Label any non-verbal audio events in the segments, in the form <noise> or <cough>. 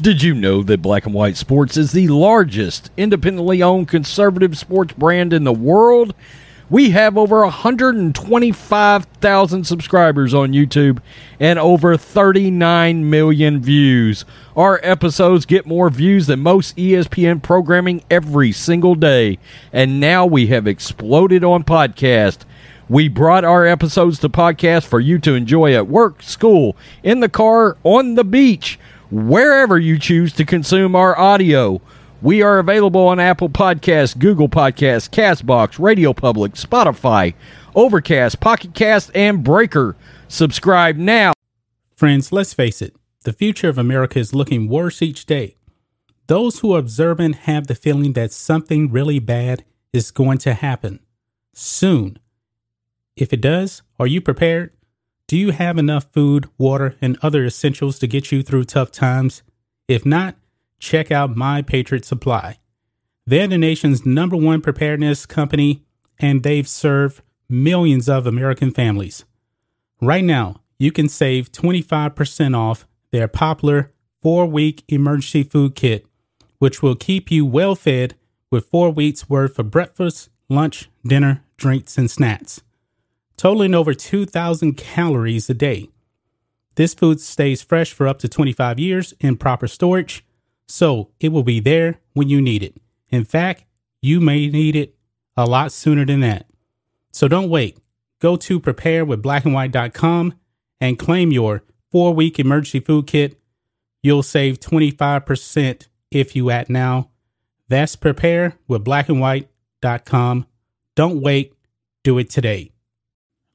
Did you know that Black and White Sports is the largest independently owned conservative sports brand in the world? We have over 125,000 subscribers on YouTube and over 39 million views. Our episodes get more views than most ESPN programming every single day. And now we have exploded on podcast. We brought our episodes to podcast for you to enjoy at work, school, in the car, on the beach, wherever you choose to consume our audio. We are available on Apple Podcasts, Google Podcasts, Castbox, Radio Public, Spotify, Overcast, Pocket Cast, and Breaker. Subscribe now. Friends, let's face it, the future of America is looking worse each day. Those who are observant have the feeling that something really bad is going to happen soon. If it does, are you prepared? Do you have enough food, water, and other essentials to get you through tough times? If not, check out My Patriot Supply. They're the nation's number one preparedness company, and they've served millions of American families. Right now, you can save 25% off their popular four week emergency food kit, which will keep you well fed with four weeks worth of breakfast, lunch, dinner, drinks, and snacks, totaling over 2,000 calories a day. This food stays fresh for up to 25 years in proper storage, so it will be there when you need it. In fact, you may need it a lot sooner than that. So don't wait. Go to preparewithblackandwhite.com and claim your four week emergency food kit. You'll save 25% if you act now. That's preparewithblackandwhite.com. Don't wait. Do it today.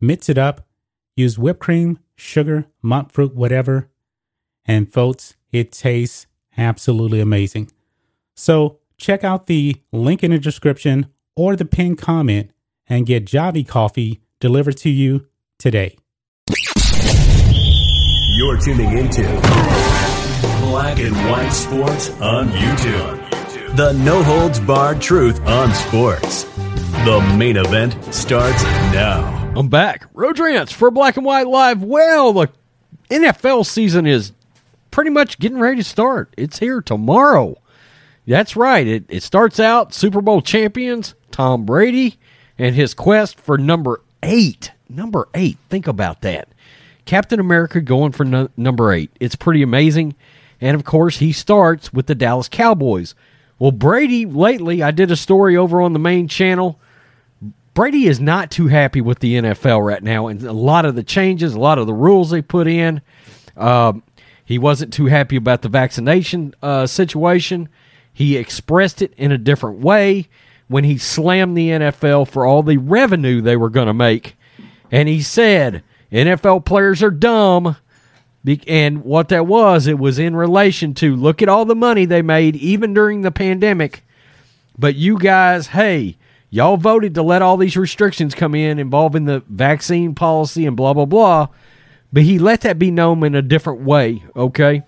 mix it up, use whipped cream, sugar, monk fruit, whatever. And folks, it tastes absolutely amazing. So check out the link in the description or the pinned comment and get Javi coffee delivered to you today. You're tuning into Black and White Sports on YouTube. The no holds barred truth on sports. The main event starts now. I'm back. Rodrance for Black and White Live. Well, the NFL season is pretty much getting ready to start. It's here tomorrow. That's right. It, it starts out Super Bowl champions, Tom Brady, and his quest for number eight. Number eight. Think about that. Captain America going for no, number eight. It's pretty amazing. And of course, he starts with the Dallas Cowboys. Well, Brady, lately, I did a story over on the main channel. Brady is not too happy with the NFL right now, and a lot of the changes, a lot of the rules they put in. Um, he wasn't too happy about the vaccination uh, situation. He expressed it in a different way when he slammed the NFL for all the revenue they were going to make. And he said, NFL players are dumb. And what that was, it was in relation to look at all the money they made even during the pandemic. But you guys, hey, y'all voted to let all these restrictions come in involving the vaccine policy and blah, blah, blah. But he let that be known in a different way, okay?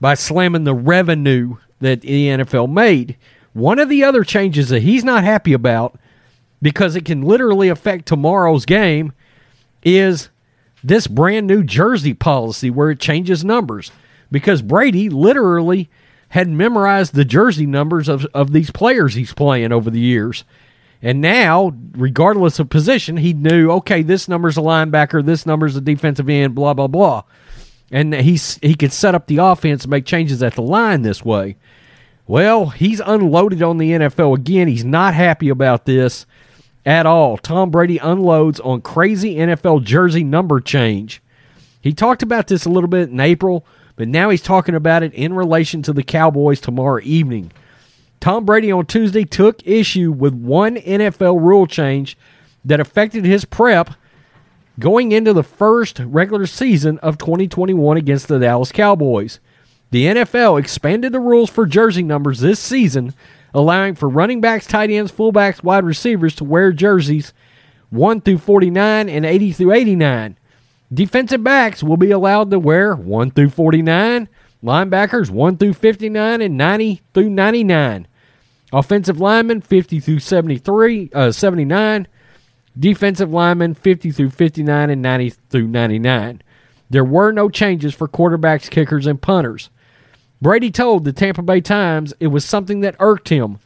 By slamming the revenue that the NFL made. One of the other changes that he's not happy about because it can literally affect tomorrow's game is this brand new jersey policy where it changes numbers because Brady literally had memorized the jersey numbers of, of these players he's playing over the years. And now, regardless of position, he knew, okay, this number's a linebacker, this number's a defensive end, blah, blah, blah. And he's, he could set up the offense and make changes at the line this way. Well, he's unloaded on the NFL again. He's not happy about this at all. Tom Brady unloads on crazy NFL jersey number change. He talked about this a little bit in April, but now he's talking about it in relation to the Cowboys tomorrow evening. Tom Brady on Tuesday took issue with one NFL rule change that affected his prep going into the first regular season of 2021 against the Dallas Cowboys. The NFL expanded the rules for jersey numbers this season, allowing for running backs, tight ends, fullbacks, wide receivers to wear jerseys 1 through 49 and 80 through 89. Defensive backs will be allowed to wear 1 through 49, linebackers 1 through 59 and 90 through 99. Offensive linemen 50 through 73, uh, 79. Defensive linemen 50 through 59 and 90 through 99. There were no changes for quarterbacks, kickers, and punters. Brady told the Tampa Bay Times it was something that irked him.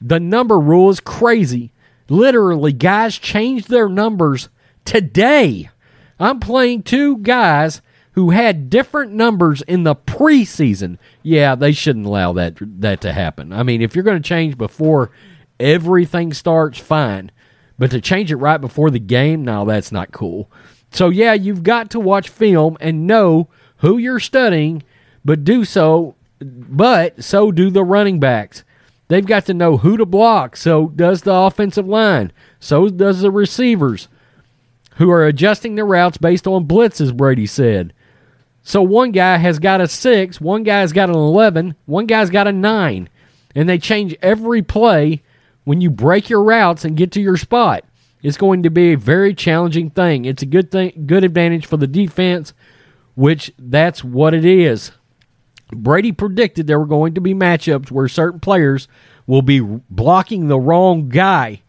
The number rule is crazy. Literally, guys changed their numbers today. I'm playing two guys who had different numbers in the preseason. Yeah, they shouldn't allow that that to happen. I mean, if you're going to change before everything starts, fine. But to change it right before the game, now that's not cool. So yeah, you've got to watch film and know who you're studying but do so, but so do the running backs. They've got to know who to block. So does the offensive line. So does the receivers, who are adjusting their routes based on blitzes. Brady said. So one guy has got a six, one guy's got an eleven, one guy's got a nine, and they change every play when you break your routes and get to your spot. It's going to be a very challenging thing. It's a good thing, good advantage for the defense, which that's what it is. Brady predicted there were going to be matchups where certain players will be blocking the wrong guy.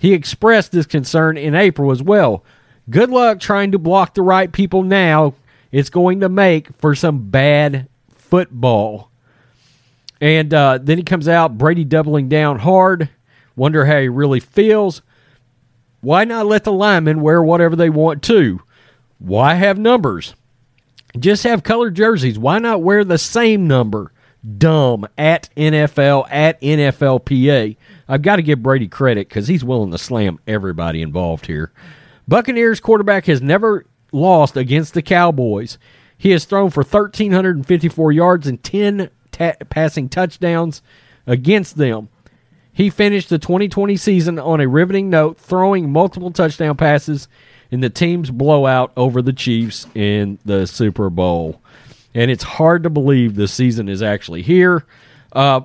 He expressed this concern in April as well. Good luck trying to block the right people now. It's going to make for some bad football. And uh, then he comes out, Brady doubling down hard. Wonder how he really feels. Why not let the linemen wear whatever they want to? Why have numbers? Just have colored jerseys. Why not wear the same number? Dumb at NFL at NFLPA. I've got to give Brady credit because he's willing to slam everybody involved here. Buccaneers quarterback has never lost against the Cowboys. He has thrown for 1,354 yards and 10 ta- passing touchdowns against them. He finished the 2020 season on a riveting note, throwing multiple touchdown passes in the team's blowout over the Chiefs in the Super Bowl. And it's hard to believe the season is actually here. Uh,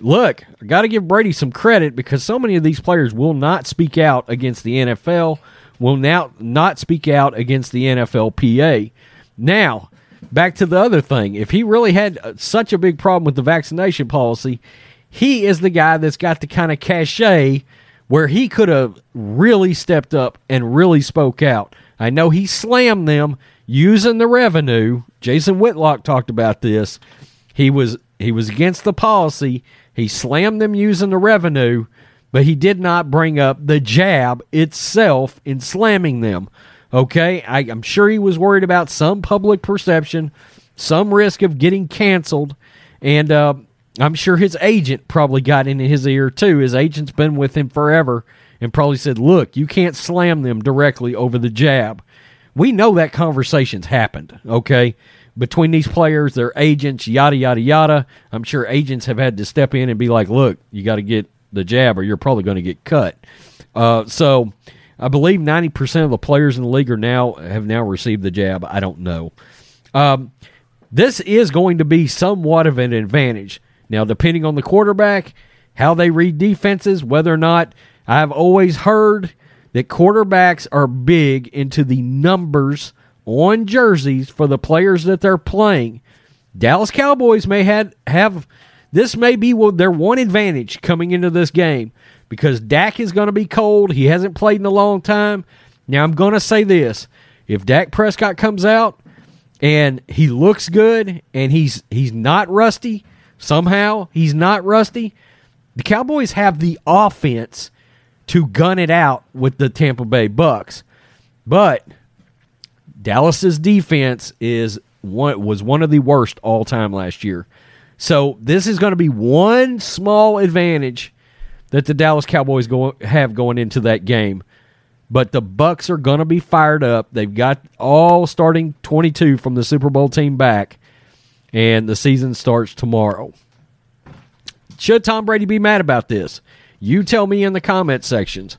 look, I got to give Brady some credit because so many of these players will not speak out against the NFL, will now not speak out against the NFLPA. Now, back to the other thing. If he really had uh, such a big problem with the vaccination policy, he is the guy that's got the kind of cachet where he could have really stepped up and really spoke out. I know he slammed them using the revenue. Jason Whitlock talked about this. He was he was against the policy. He slammed them using the revenue, but he did not bring up the jab itself in slamming them. Okay, I, am sure he was worried about some public perception, some risk of getting canceled, and uh, I'm sure his agent probably got into his ear too. His agent's been with him forever and probably said, Look, you can't slam them directly over the jab. We know that conversation's happened, okay? Between these players, their agents, yada, yada, yada. I'm sure agents have had to step in and be like, Look, you got to get the jab or you're probably going to get cut. Uh, so I believe 90% of the players in the league are now have now received the jab. I don't know. Um, this is going to be somewhat of an advantage. Now, depending on the quarterback, how they read defenses, whether or not I've always heard that quarterbacks are big into the numbers on jerseys for the players that they're playing. Dallas Cowboys may had, have this may be their one advantage coming into this game because Dak is going to be cold. He hasn't played in a long time. Now, I'm going to say this if Dak Prescott comes out and he looks good and he's he's not rusty somehow he's not rusty the cowboys have the offense to gun it out with the tampa bay bucks but dallas's defense is one was one of the worst all time last year so this is going to be one small advantage that the dallas cowboys go, have going into that game but the Bucks are going to be fired up. They've got all starting 22 from the Super Bowl team back, and the season starts tomorrow. Should Tom Brady be mad about this? You tell me in the comment sections.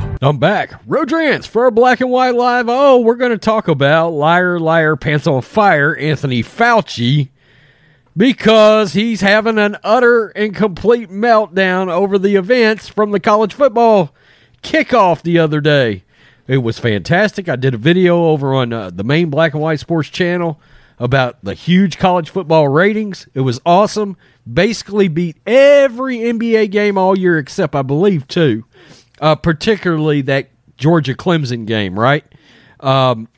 I'm back. Rodrance for Black and White Live. Oh, we're going to talk about liar, liar, pants on fire, Anthony Fauci, because he's having an utter and complete meltdown over the events from the college football kickoff the other day. It was fantastic. I did a video over on uh, the main Black and White Sports channel about the huge college football ratings. It was awesome. Basically, beat every NBA game all year except, I believe, two, uh, particularly that Georgia Clemson game, right? Um,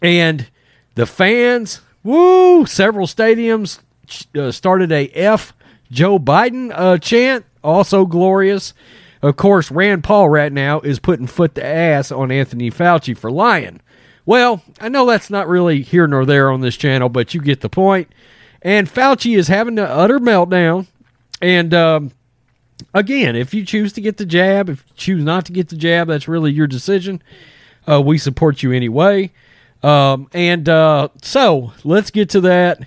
and the fans, woo! Several stadiums uh, started a F Joe Biden uh, chant, also glorious. Of course, Rand Paul right now is putting foot to ass on Anthony Fauci for lying. Well, I know that's not really here nor there on this channel, but you get the point. And Fauci is having an utter meltdown. And um, again, if you choose to get the jab, if you choose not to get the jab, that's really your decision. Uh, we support you anyway. Um, and uh, so let's get to that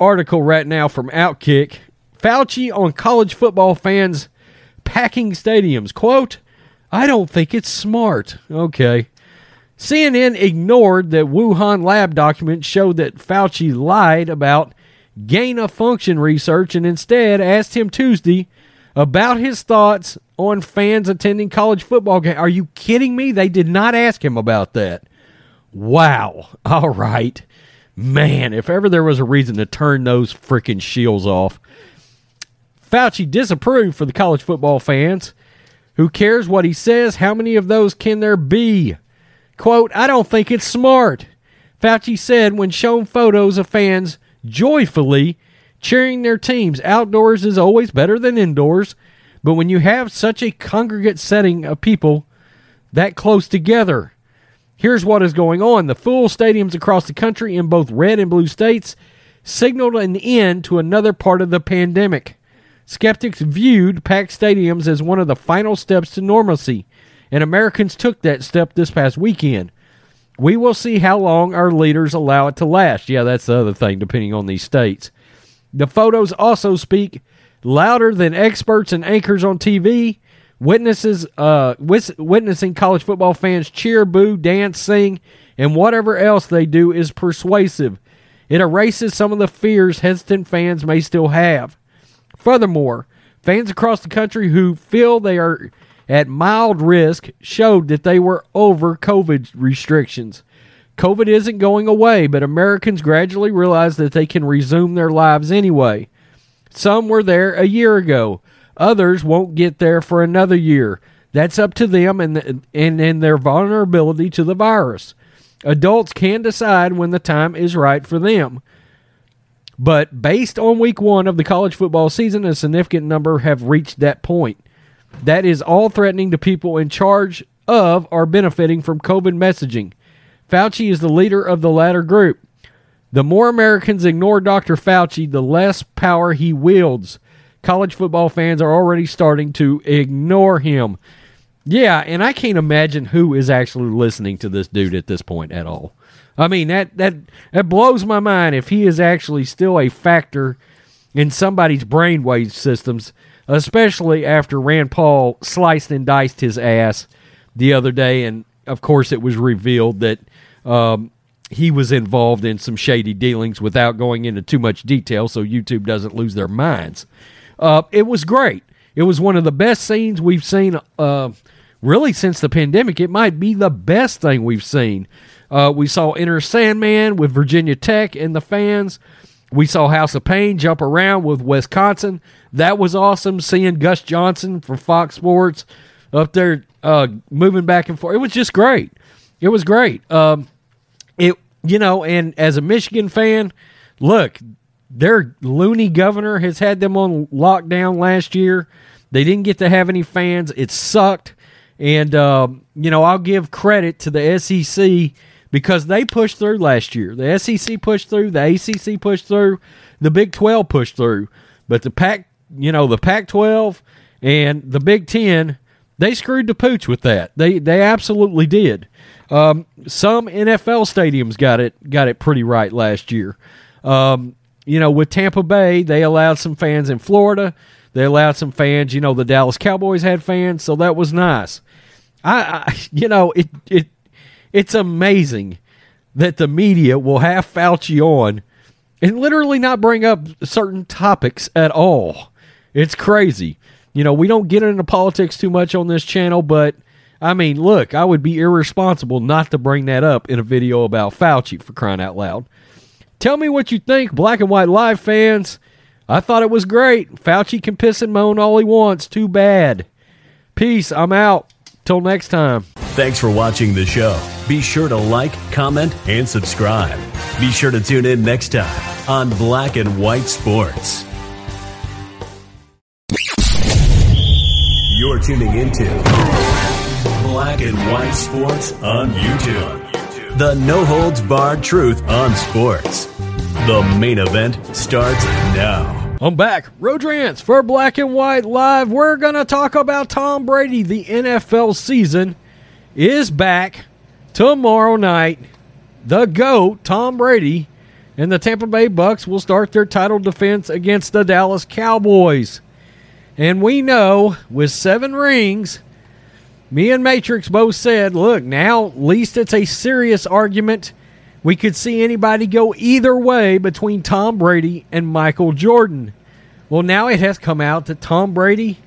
article right now from Outkick. Fauci on college football fans packing stadiums. Quote, I don't think it's smart. Okay. CNN ignored that Wuhan lab documents showed that Fauci lied about gain of function research and instead asked him Tuesday about his thoughts on fans attending college football games. Are you kidding me? They did not ask him about that. Wow. <laughs> All right. Man, if ever there was a reason to turn those freaking shields off, Fauci disapproved for the college football fans. Who cares what he says? How many of those can there be? Quote, I don't think it's smart. Fauci said when shown photos of fans joyfully cheering their teams. Outdoors is always better than indoors, but when you have such a congregate setting of people that close together, here's what is going on. The full stadiums across the country in both red and blue states signaled an end to another part of the pandemic. Skeptics viewed packed stadiums as one of the final steps to normalcy, and Americans took that step this past weekend. We will see how long our leaders allow it to last. Yeah, that's the other thing, depending on these states. The photos also speak louder than experts and anchors on TV. Witnesses, uh, witnessing college football fans cheer, boo, dance, sing, and whatever else they do is persuasive. It erases some of the fears hesitant fans may still have. Furthermore, fans across the country who feel they are at mild risk showed that they were over COVID restrictions. COVID isn't going away, but Americans gradually realize that they can resume their lives anyway. Some were there a year ago. Others won't get there for another year. That's up to them and, and, and their vulnerability to the virus. Adults can decide when the time is right for them. But based on week one of the college football season, a significant number have reached that point. That is all threatening to people in charge of or benefiting from COVID messaging. Fauci is the leader of the latter group. The more Americans ignore Dr. Fauci, the less power he wields. College football fans are already starting to ignore him. Yeah, and I can't imagine who is actually listening to this dude at this point at all. I mean that that that blows my mind if he is actually still a factor in somebody's brainwave systems. especially after Rand Paul sliced and diced his ass the other day. And of course, it was revealed that um, he was involved in some shady dealings without going into too much detail so YouTube doesn't lose their minds. Uh, it was great. It was one of the best scenes we've seen uh, really since the pandemic. It might be the best thing we've seen. Uh, we saw Enter Sandman with Virginia Tech and the fans. We saw House of Pain jump around with Wisconsin. That was awesome. Seeing Gus Johnson from Fox Sports up there uh, moving back and forth. It was just great. It was great. Um, it you know, and as a Michigan fan, look, their loony governor has had them on lockdown last year. They didn't get to have any fans. It sucked. And, um, you know, I'll give credit to the SEC because they pushed through last year. The SEC pushed through, the ACC pushed through, the Big 12 pushed through. But the Pac, you know, the Pac 12 and the Big 10, they screwed the pooch with that. They they absolutely did. Um, some NFL stadiums got it got it pretty right last year. Um, you know, with Tampa Bay, they allowed some fans in Florida. They allowed some fans. You know, the Dallas Cowboys had fans, so that was nice. I, I <laughs> you know, it it it's amazing that the media will have Fauci on and literally not bring up certain topics at all. It's crazy. You know, we don't get into politics too much on this channel, but I mean, look, I would be irresponsible not to bring that up in a video about Fauci for crying out loud. Tell me what you think, Black and White Live fans. I thought it was great. Fauci can piss and moan all he wants. Too bad. Peace. I'm out. Till next time. Thanks for watching the show. Be sure to like, comment, and subscribe. Be sure to tune in next time on Black and White Sports. You're tuning into Black and White Sports on YouTube. The no holds barred truth on sports. The main event starts now. I'm back. Rodrance for Black and White Live. We're going to talk about Tom Brady. The NFL season is back tomorrow night. The GOAT, Tom Brady, and the Tampa Bay Bucks will start their title defense against the Dallas Cowboys. And we know with seven rings, me and Matrix both said, look, now at least it's a serious argument. We could see anybody go either way between Tom Brady and Michael Jordan. Well, now it has come out that Tom Brady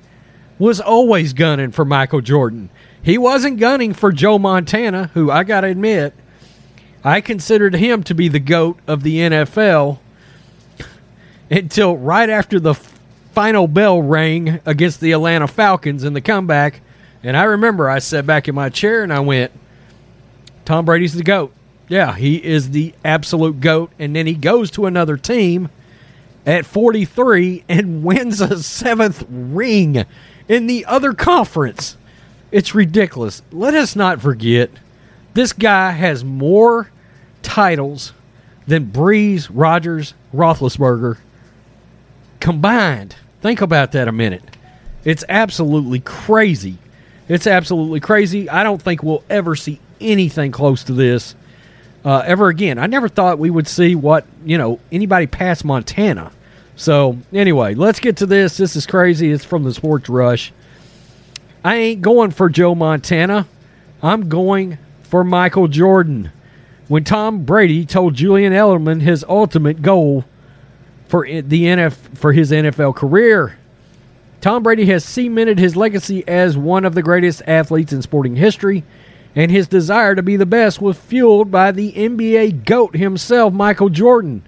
was always gunning for Michael Jordan. He wasn't gunning for Joe Montana, who I got to admit, I considered him to be the GOAT of the NFL <laughs> until right after the final bell rang against the Atlanta Falcons in the comeback. And I remember I sat back in my chair and I went, Tom Brady's the GOAT. Yeah, he is the absolute GOAT. And then he goes to another team at 43 and <laughs> wins a seventh ring in the other conference. It's ridiculous. Let us not forget this guy has more titles than Brees, Rodgers, Roethlisberger combined. Think about that a minute. It's absolutely crazy. It's absolutely crazy. I don't think we'll ever see anything close to this uh, ever again. I never thought we would see what, you know, anybody past Montana. So, anyway, let's get to this. This is crazy. It's from the Sports Rush. I ain't going for Joe Montana. I'm going for Michael Jordan. When Tom Brady told Julian Edelman his ultimate goal for the NF for his NFL career, Tom Brady has cemented his legacy as one of the greatest athletes in sporting history, and his desire to be the best was fueled by the NBA GOAT himself, Michael Jordan.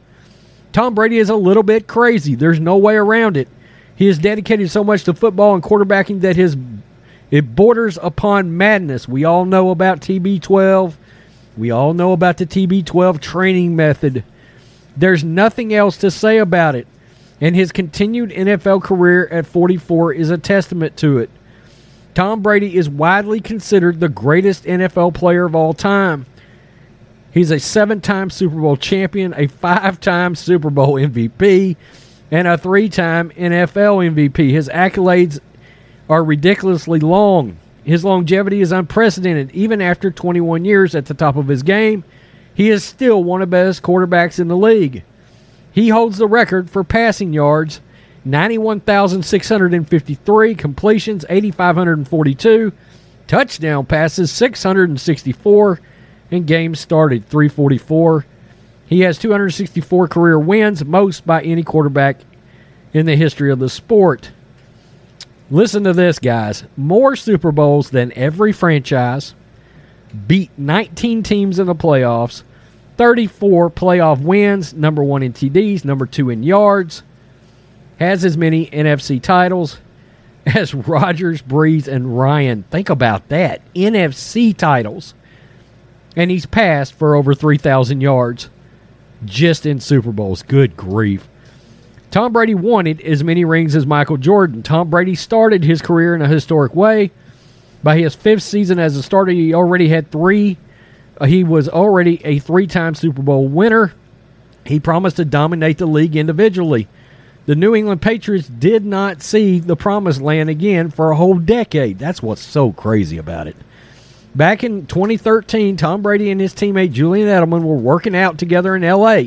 Tom Brady is a little bit crazy. There's no way around it. He has dedicated so much to football and quarterbacking that his it borders upon madness. We all know about TB12. We all know about the TB12 training method. There's nothing else to say about it. And his continued NFL career at 44 is a testament to it. Tom Brady is widely considered the greatest NFL player of all time. He's a seven time Super Bowl champion, a five time Super Bowl MVP, and a three time NFL MVP. His accolades are ridiculously long. His longevity is unprecedented. Even after 21 years at the top of his game, he is still one of the best quarterbacks in the league. He holds the record for passing yards 91,653 completions, 8,542 touchdown passes, 664, and games started 344. He has 264 career wins, most by any quarterback in the history of the sport. Listen to this, guys. More Super Bowls than every franchise, beat 19 teams in the playoffs, 34 playoff wins, number one in TDs, number two in yards, has as many NFC titles <laughs> as Rodgers, Brees, and Ryan. Think about that. NFC titles. And he's passed for over 3,000 yards just in Super Bowls. Good grief. Tom Brady wanted as many rings as Michael Jordan. Tom Brady started his career in a historic way. By his fifth season as a starter, he already had three. Uh, he was already a three time Super Bowl winner. He promised to dominate the league individually. The New England Patriots did not see the promised land again for a whole decade. That's what's so crazy about it. Back in 2013, Tom Brady and his teammate Julian Edelman were working out together in LA.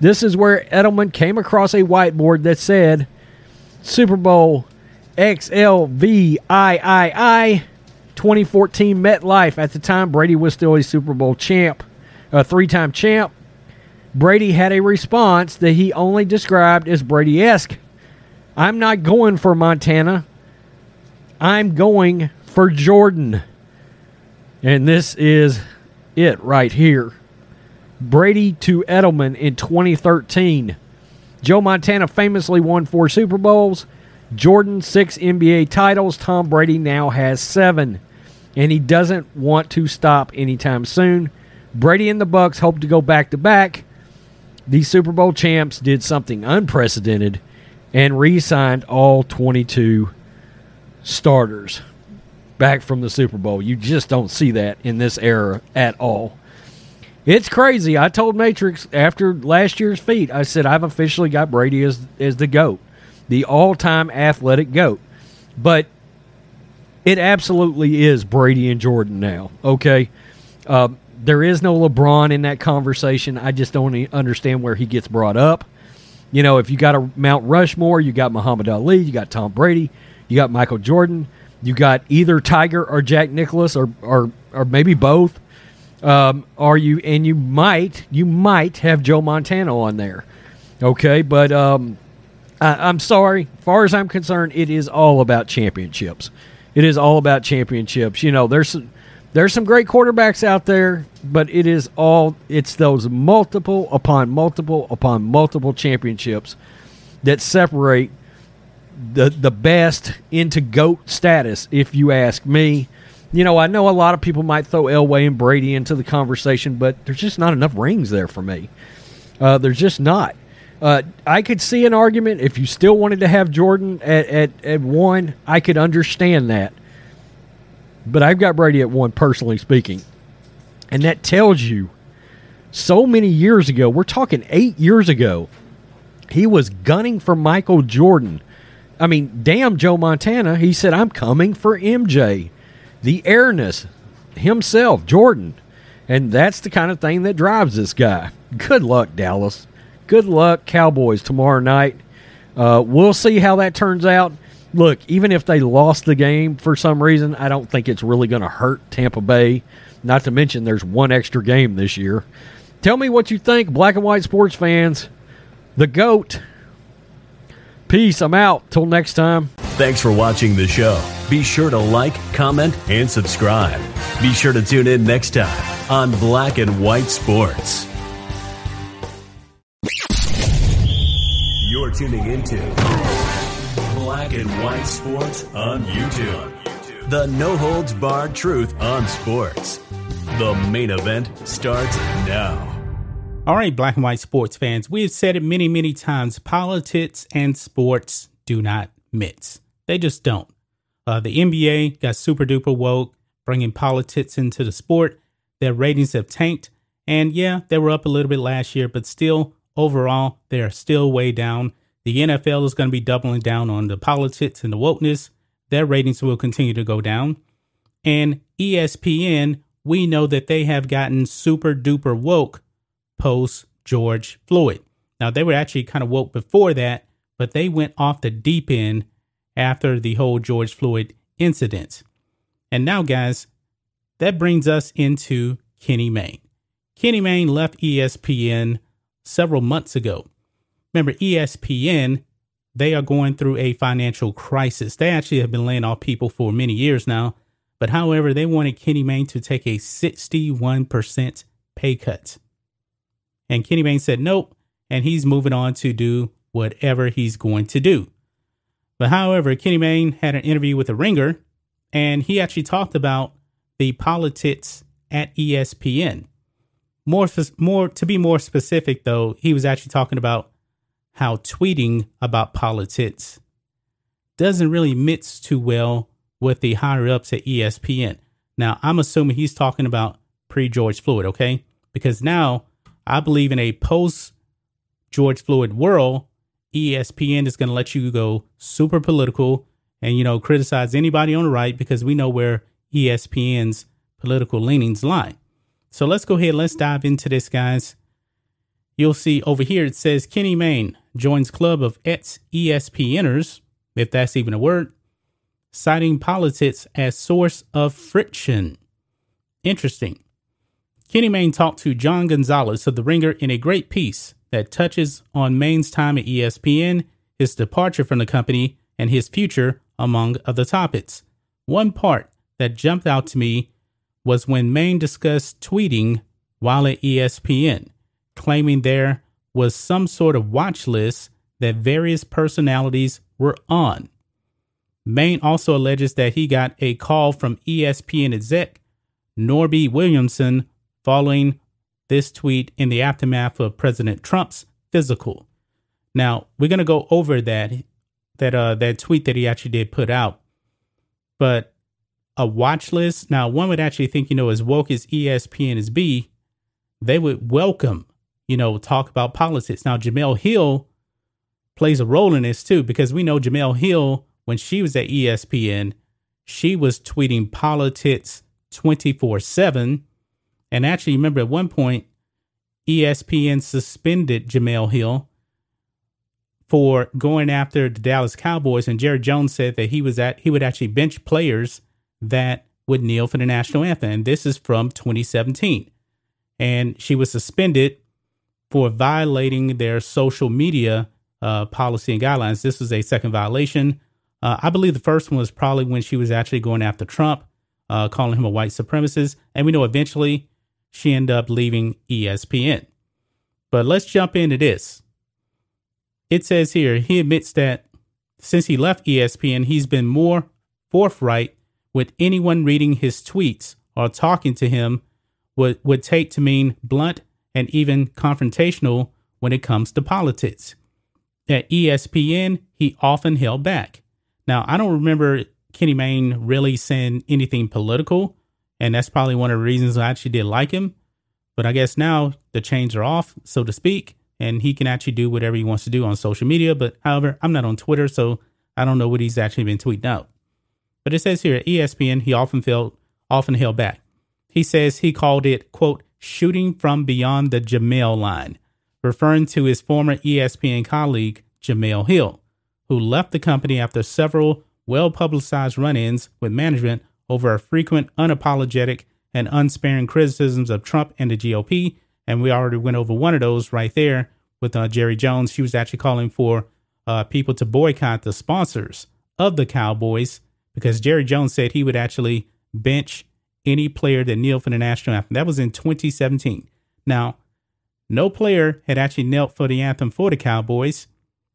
This is where Edelman came across a whiteboard that said Super Bowl XLVIII 2014 MetLife. At the time, Brady was still a Super Bowl champ, a three time champ. Brady had a response that he only described as Brady esque. I'm not going for Montana. I'm going for Jordan. And this is it right here. Brady to Edelman in 2013. Joe Montana famously won four Super Bowls. Jordan, six NBA titles. Tom Brady now has seven. And he doesn't want to stop anytime soon. Brady and the Bucks hope to go back to back. The Super Bowl champs did something unprecedented and re signed all 22 starters back from the Super Bowl. You just don't see that in this era at all. It's crazy. I told Matrix after last year's feat, I said I've officially got Brady as as the GOAT, the all time athletic GOAT. But it absolutely is Brady and Jordan now. Okay. Uh, there is no LeBron in that conversation. I just don't understand where he gets brought up. You know, if you got a Mount Rushmore, you got Muhammad Ali, you got Tom Brady, you got Michael Jordan, you got either Tiger or Jack Nicklaus, or or or maybe both. Um, are you and you might you might have Joe Montana on there, okay? But um, I, I'm sorry. Far as I'm concerned, it is all about championships. It is all about championships. You know, there's there's some great quarterbacks out there, but it is all it's those multiple upon multiple upon multiple championships that separate the the best into goat status. If you ask me, you know, I know a lot of people might throw Elway and Brady into the conversation, but there's just not enough rings there for me. Uh, there's just not. Uh, I could see an argument if you still wanted to have Jordan at, at, at one, I could understand that. But I've got Brady at one, personally speaking. And that tells you so many years ago, we're talking eight years ago, he was gunning for Michael Jordan. I mean, damn Joe Montana. He said, I'm coming for MJ the airness himself, Jordan. And that's the kind of thing that drives this guy. Good luck, Dallas. Good luck, Cowboys, tomorrow night. Uh, we'll see how that turns out. Look, even if they lost the game for some reason, I don't think it's really going to hurt Tampa Bay. Not to mention, there's one extra game this year. Tell me what you think, black and white sports fans. The GOAT. Peace. I'm out. Till next time. Thanks for watching the show. Be sure to like, comment, and subscribe. Be sure to tune in next time on Black and White Sports. Tuning into Black and White Sports on YouTube. The no holds barred truth on sports. The main event starts now. All right, black and white sports fans, we have said it many, many times politics and sports do not mix. They just don't. Uh, the NBA got super duper woke, bringing politics into the sport. Their ratings have tanked. And yeah, they were up a little bit last year, but still, overall, they are still way down. The NFL is going to be doubling down on the politics and the wokeness. Their ratings will continue to go down. And ESPN, we know that they have gotten super duper woke post George Floyd. Now, they were actually kind of woke before that, but they went off the deep end after the whole George Floyd incident. And now, guys, that brings us into Kenny Mayne. Kenny Mayne left ESPN several months ago. Remember, ESPN, they are going through a financial crisis. They actually have been laying off people for many years now. But however, they wanted Kenny Mayne to take a 61% pay cut. And Kenny Mayne said nope, and he's moving on to do whatever he's going to do. But however, Kenny Mayne had an interview with a ringer, and he actually talked about the politics at ESPN. More, more to be more specific, though, he was actually talking about how tweeting about politics doesn't really mix too well with the higher ups at ESPN. Now, I'm assuming he's talking about pre George Floyd, okay? Because now I believe in a post George Floyd world, ESPN is going to let you go super political and, you know, criticize anybody on the right because we know where ESPN's political leanings lie. So let's go ahead. Let's dive into this, guys. You'll see over here it says Kenny Mayne joins club of ex ESPNers, if that's even a word, citing politics as source of friction. Interesting. Kenny Mayne talked to John Gonzalez of The Ringer in a great piece that touches on Mayne's time at ESPN, his departure from the company, and his future, among other topics. One part that jumped out to me was when Mayne discussed tweeting while at ESPN, claiming there was some sort of watch list that various personalities were on. Mayne also alleges that he got a call from ESPN exec Norby Williamson following this tweet in the aftermath of President Trump's physical. Now, we're going to go over that that uh that tweet that he actually did put out. But a watch list. Now, one would actually think, you know, as woke as ESPN is be, they would welcome, you know, talk about politics. Now, Jemele Hill plays a role in this too, because we know Jemele Hill, when she was at ESPN, she was tweeting politics 24 7. And actually, remember at one point, ESPN suspended Jemele Hill for going after the Dallas Cowboys, and Jerry Jones said that he was at he would actually bench players that would kneel for the national anthem. And this is from 2017. And she was suspended for violating their social media uh, policy and guidelines. This was a second violation. Uh, I believe the first one was probably when she was actually going after Trump, uh, calling him a white supremacist. And we know eventually she ended up leaving ESPN. But let's jump into this. It says here he admits that since he left ESPN, he's been more forthright with anyone reading his tweets or talking to him would, would take to mean blunt and even confrontational when it comes to politics. At ESPN, he often held back. Now, I don't remember Kenny Mayne really saying anything political, and that's probably one of the reasons I actually did like him. But I guess now the chains are off, so to speak, and he can actually do whatever he wants to do on social media. But however, I'm not on Twitter, so I don't know what he's actually been tweeting out. But it says here at ESPN, he often felt often held back. He says he called it, quote, shooting from beyond the Jemele line, referring to his former ESPN colleague, Jemele Hill, who left the company after several well publicized run ins with management over a frequent unapologetic and unsparing criticisms of Trump and the GOP. And we already went over one of those right there with uh, Jerry Jones. She was actually calling for uh, people to boycott the sponsors of the Cowboys because Jerry Jones said he would actually bench any player that kneeled for the national anthem. That was in 2017. Now, no player had actually knelt for the anthem for the Cowboys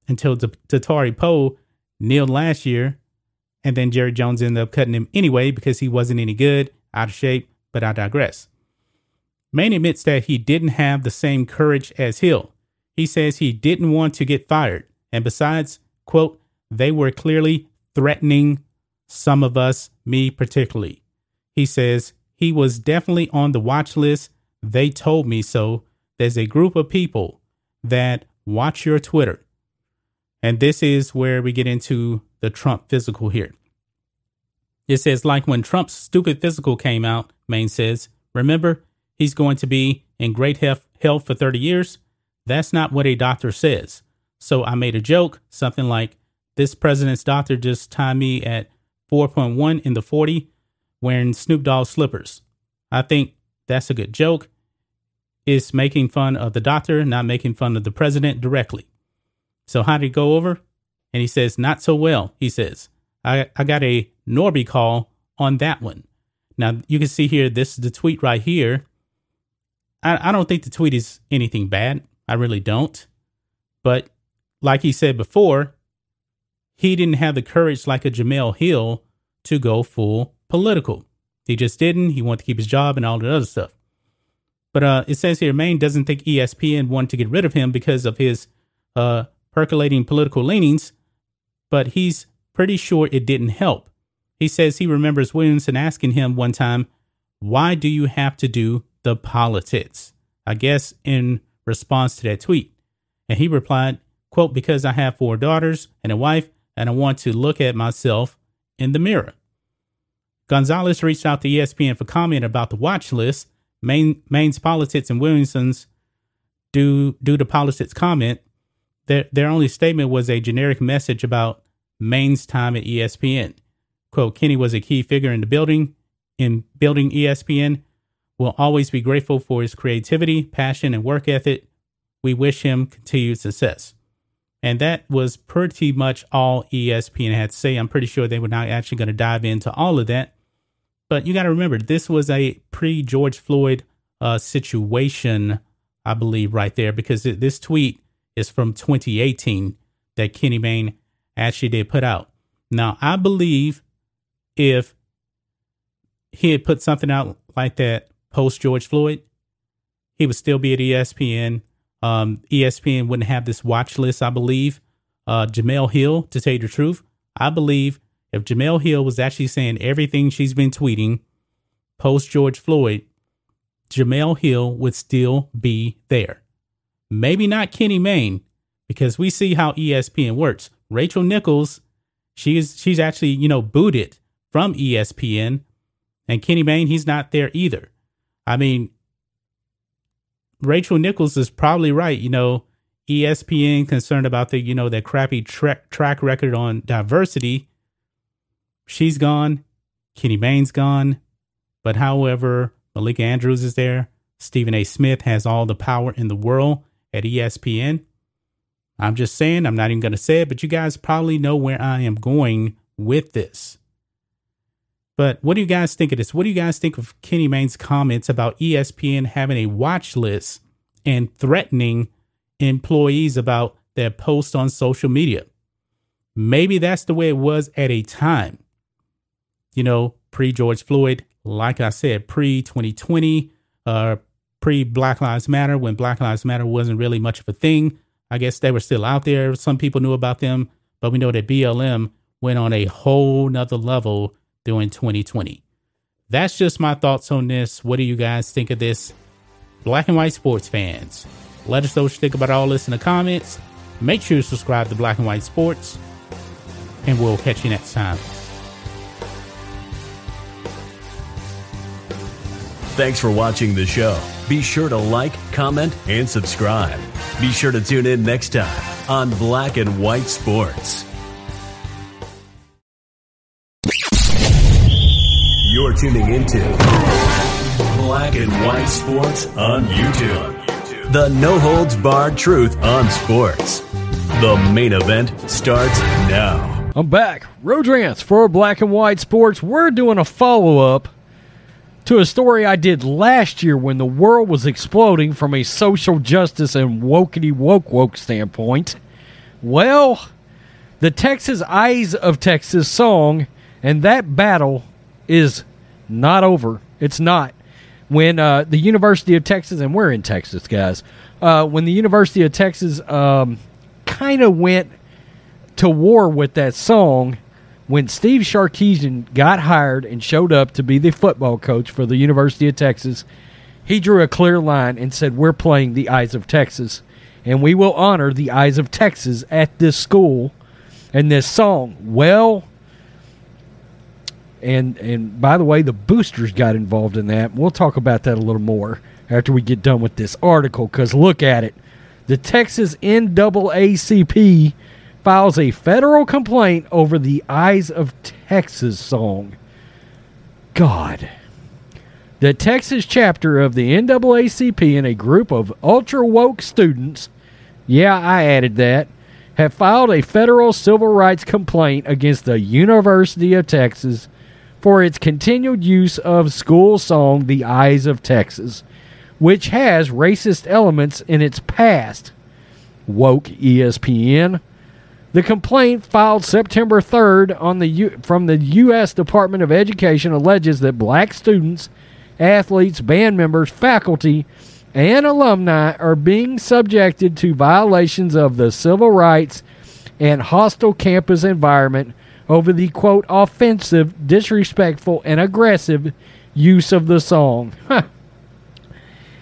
until Dontari Poe kneeled last year. And then Jerry Jones ended up cutting him anyway because he wasn't any good, out of shape, but I digress. Mayne admits that he didn't have the same courage as Hill. He says he didn't want to get fired. And besides, quote, they were clearly threatening some of us, me particularly. He says he was definitely on the watch list. They told me so. There's a group of people that watch your Twitter. And this is where we get into the Trump physical here. It says, like when Trump's stupid physical came out, Mayne says, remember, he's going to be in great health for 30 years. That's not what a doctor says. So I made a joke, something like, This president's doctor just timed me at 4.1 in the 40 wearing Snoop Dogg slippers. I think that's a good joke. It's making fun of the doctor, not making fun of the president directly. So how did it go over? And he says, Not so well. He says, I, I got a Norby call on that one. Now you can see here, this is the tweet right here. I, I don't think the tweet is anything bad. I really don't. But like he said before, he didn't have the courage like a Jemele Hill to go full political. He just didn't. He wanted to keep his job and all that other stuff. But uh, it says here, Mayne doesn't think ESPN wanted to get rid of him because of his uh, percolating political leanings, but he's pretty sure it didn't help. He says he remembers Williamson asking him one time, Why do you have to do the politics? I guess in response to that tweet. And he replied, quote, Because I have four daughters and a wife, and I want to look at myself in the mirror. Gonzalez reached out to ESPN for comment about the watch list, Mayne, Mayne's politics and Williamson's due, due to politics comment. Their, their only statement was a generic message about Mayne's time at ESPN. Quote, Kenny was a key figure in the building, in building ESPN. We'll always be grateful for his creativity, passion, and work ethic. We wish him continued success. And that was pretty much all ESPN had to say. I'm pretty sure they were not actually going to dive into all of that. But you got to remember, this was a pre George Floyd uh, situation, I believe, right there, because this tweet is from 2018 that Kenny Mayne actually did put out. Now, I believe if he had put something out like that post George Floyd, he would still be at ESPN. Um, ESPN wouldn't have this watch list, I believe. Uh, Jemele Hill, to tell you the truth, I believe if Jemele Hill was actually saying everything she's been tweeting post George Floyd, Jemele Hill would still be there. Maybe not Kenny Mayne, because we see how ESPN works. Rachel Nichols, she's she's actually, you know, booted from ESPN. And Kenny Mayne, he's not there either. I mean, Rachel Nichols is probably right. You know, ESPN concerned about the, you know, that crappy track record on diversity. She's gone. Kenny Mayne's gone. But however, Malika Andrews is there. Stephen A. Smith has all the power in the world at ESPN. I'm just saying, I'm not even going to say it, but you guys probably know where I am going with this. But what do you guys think of this? What do you guys think of Kenny Mayne's comments about ESPN having a watch list and threatening employees about their posts on social media? Maybe that's the way it was at a time. You know, pre George Floyd, like I said, pre 2020, uh, pre Black Lives Matter, when Black Lives Matter wasn't really much of a thing. I guess they were still out there. Some people knew about them, but we know that BLM went on a whole nother level during 2020. That's just my thoughts on this. What do you guys think of this? Black and white sports fans. Let us know what you think about all this in the comments. Make sure to subscribe to Black and White Sports, and we'll catch you next time. Thanks for watching the show. Be sure to like, comment, and subscribe. Be sure to tune in next time on Black and White Sports. You're tuning into Black and White Sports on YouTube. The no holds barred truth on sports. The main event starts now. I'm back. Rodrance for Black and White Sports. We're doing a follow up to a story I did last year when the world was exploding from a social justice and wokety woke woke standpoint. Well, the Texas Eyes of Texas song and that battle is not over. It's not. When uh, the University of Texas, and we're in Texas, guys, uh, when the University of Texas um, kind of went to war with that song, when Steve Sarkisian got hired and showed up to be the football coach for the University of Texas, he drew a clear line and said, We're playing the Eyes of Texas, and we will honor the Eyes of Texas at this school and this song. Well, and and by the way, the boosters got involved in that. We'll talk about that a little more after we get done with this article. Because look at it, the Texas NAACP files a federal complaint over the Eyes of Texas song. God. The Texas chapter of the NAACP and a group of ultra woke students, yeah, I added that, have filed a federal civil rights complaint against the University of Texas for its continued use of school song The Eyes of Texas, which has racist elements in its past. Woke ESPN. The complaint filed September 3rd on the U- from the U.S. Department of Education alleges that black students, athletes, band members, faculty, and alumni are being subjected to violations of the civil rights and hostile campus environment over the quote offensive, disrespectful, and aggressive use of the song.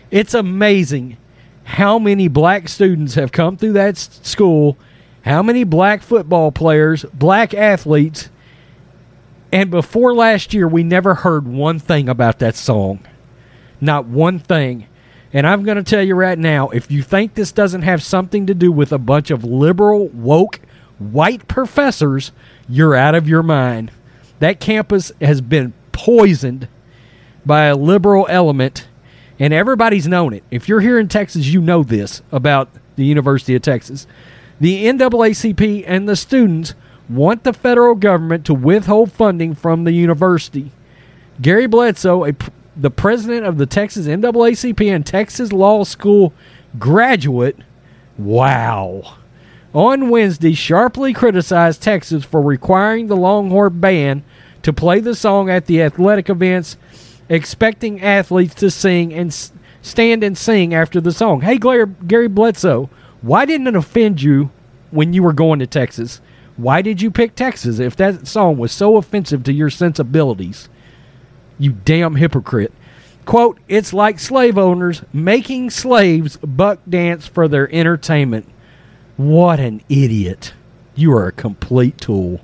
it's amazing how many black students have come through that school, how many black football players, black athletes, and before last year, we never heard one thing about that song. Not one thing. And I'm going to tell you right now if you think this doesn't have something to do with a bunch of liberal, woke, white professors, you're out of your mind. That campus has been poisoned by a liberal element, and everybody's known it. If you're here in Texas, you know this about the University of Texas. The NAACP and the students want the federal government to withhold funding from the university. Gary Bledsoe, a, the president of the Texas NAACP and Texas Law School graduate, wow, on Wednesday sharply criticized Texas for requiring the Longhorn Band to play the song at the athletic events, expecting athletes to sing and stand and sing after the song. Hey, Gary, Gary Bledsoe, why didn't it offend you when you were going to Texas? Why did you pick Texas if that song was so offensive to your sensibilities? You damn hypocrite. Quote, it's like slave owners making slaves buck dance for their entertainment. What an idiot. You are a complete tool.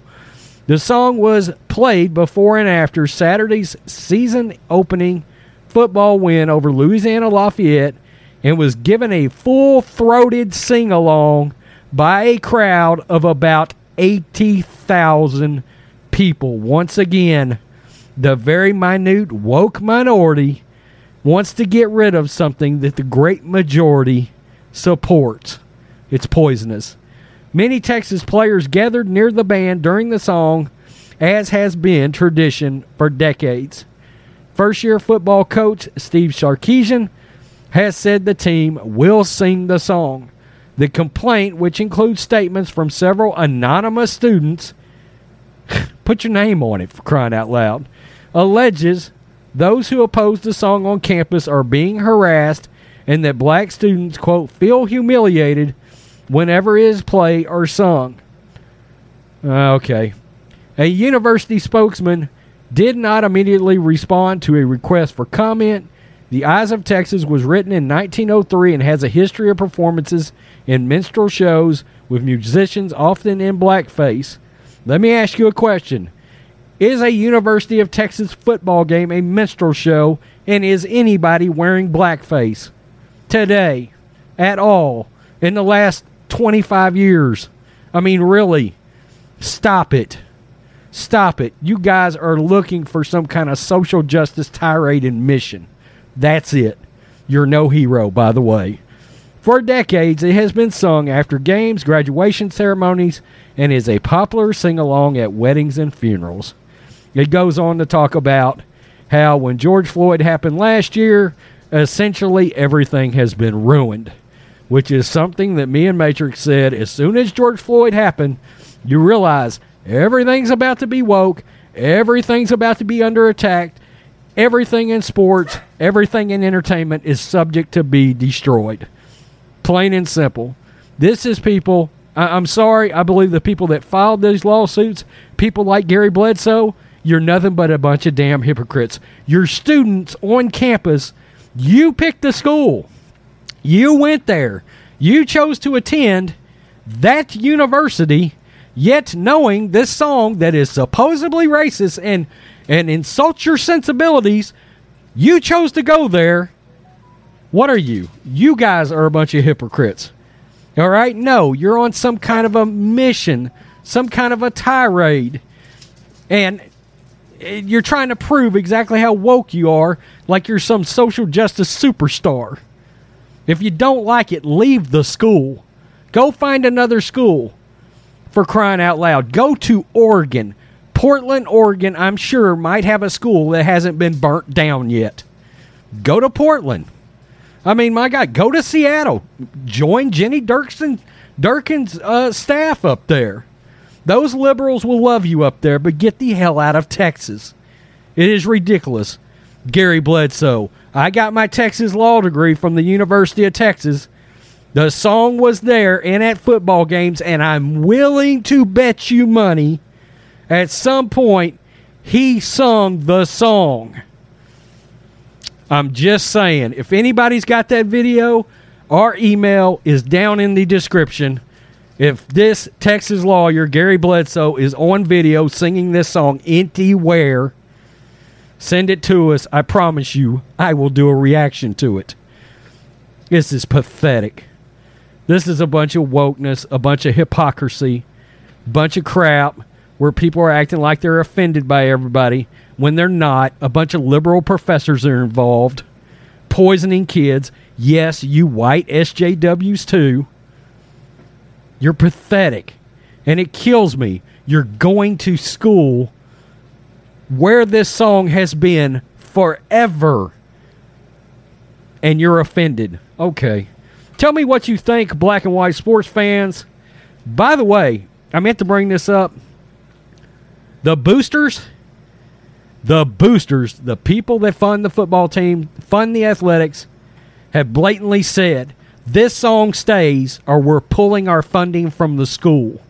The song was played before and after Saturday's season opening football win over Louisiana Lafayette and was given a full throated sing along by a crowd of about 80,000 people. Once again, the very minute woke minority wants to get rid of something that the great majority supports. It's poisonous. Many Texas players gathered near the band during the song, as has been tradition for decades. First year football coach Steve Sarkisian has said the team will sing the song. The complaint, which includes statements from several anonymous students, <laughs> put your name on it for crying out loud, alleges those who oppose the song on campus are being harassed and that black students, quote, feel humiliated whenever it is played or sung. Uh, okay. A university spokesman did not immediately respond to a request for comment. The Eyes of Texas was written in 1903 and has a history of performances in minstrel shows with musicians often in blackface. Let me ask you a question. Is a University of Texas football game a minstrel show and is anybody wearing blackface today at all in the last 25 years? I mean, really, stop it. Stop it. You guys are looking for some kind of social justice tirade and mission. That's it. You're no hero, by the way. For decades, it has been sung after games, graduation ceremonies, and is a popular sing along at weddings and funerals. It goes on to talk about how when George Floyd happened last year, essentially everything has been ruined, which is something that me and Matrix said as soon as George Floyd happened, you realize everything's about to be woke, everything's about to be under attack, everything in sports, everything in entertainment is subject to be destroyed. Plain and simple. This is people. I- I'm sorry. I believe the people that filed these lawsuits, people like Gary Bledsoe, you're nothing but a bunch of damn hypocrites. Your students on campus, you picked the school. You went there. You chose to attend that university, yet knowing this song that is supposedly racist and, and insults your sensibilities, you chose to go there. What are you? You guys are a bunch of hypocrites. All right? No, you're on some kind of a mission, some kind of a tirade. And eh, you're trying to prove exactly how woke you are, like you're some social justice superstar. If you don't like it, leave the school. Go find another school for crying out loud. Go to Oregon. Portland, Oregon, I'm sure, might have a school that hasn't been burnt down yet. Go to Portland. I mean, my God, go to Seattle. Join Jenny Dirksen, Durkan's uh, staff up there. Those liberals will love you up there, but get the hell out of Texas. It is ridiculous. Gary Bledsoe. I got my Texas law degree from the University of Texas. The song was there and at football games, and I'm willing to bet you money at some point he sung the song. I'm just saying, if anybody's got that video, our email is down in the description. If this Texas lawyer, Gary Bledsoe, is on video singing this song anywhere, send it to us. I promise you, I will do a reaction to it. This is pathetic. This is a bunch of wokeness, a bunch of hypocrisy, bunch of crap where people are acting like they're offended by everybody when they're not. A bunch of liberal professors are involved, poisoning kids. Yes, you white SJWs too. You're pathetic. And it kills me. You're going to school where this song has been forever. And you're offended. Okay. Tell me what you think, black and white sports fans. By the way, I meant to bring this up. The boosters, the boosters, the people that fund the football team, fund the athletics, have blatantly said this song stays or we're pulling our funding from the school.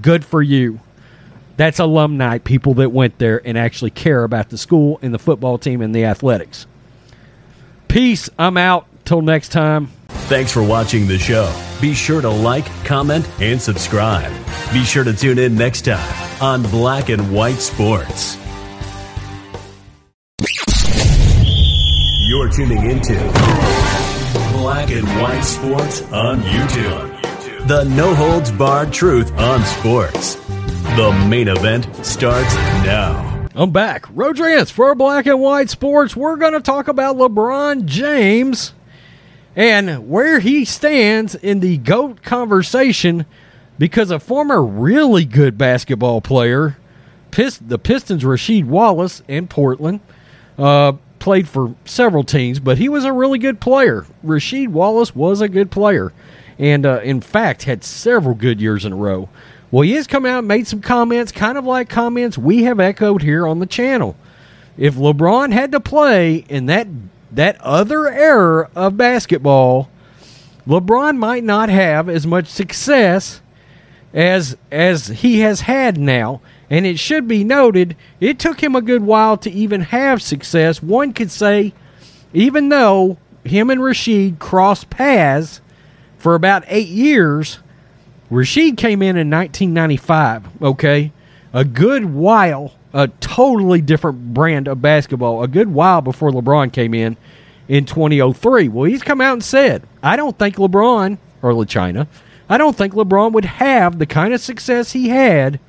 Good for you. That's alumni, people that went there and actually care about the school and the football team and the athletics. Peace. I'm out. Till next time. Thanks for watching the show. Be sure to like, comment, and subscribe. Be sure to tune in next time on Black and White Sports. You're tuning into Black and White Sports on YouTube. The no holds barred truth on sports. The main event starts now. I'm back. Rodrance for Black and White Sports. We're going to talk about LeBron James and where he stands in the GOAT conversation because a former really good basketball player, Pist- the Pistons' Rasheed Wallace in Portland, uh, played for several teams, but he was a really good player. Rasheed Wallace was a good player, and uh, in fact had several good years in a row. Well, he has come out and made some comments, kind of like comments we have echoed here on the channel. If LeBron had to play in that that other era of basketball, LeBron might not have as much success as as he has had now. And it should be noted, it took him a good while to even have success. One could say, even though him and Rasheed crossed paths for about eight years, Rasheed came in in 1995, okay? A good while, a totally different brand of basketball, a good while before LeBron came in in 2003. Well, he's come out and said, I don't think LeBron, or LeChina, I don't think LeBron would have the kind of success he had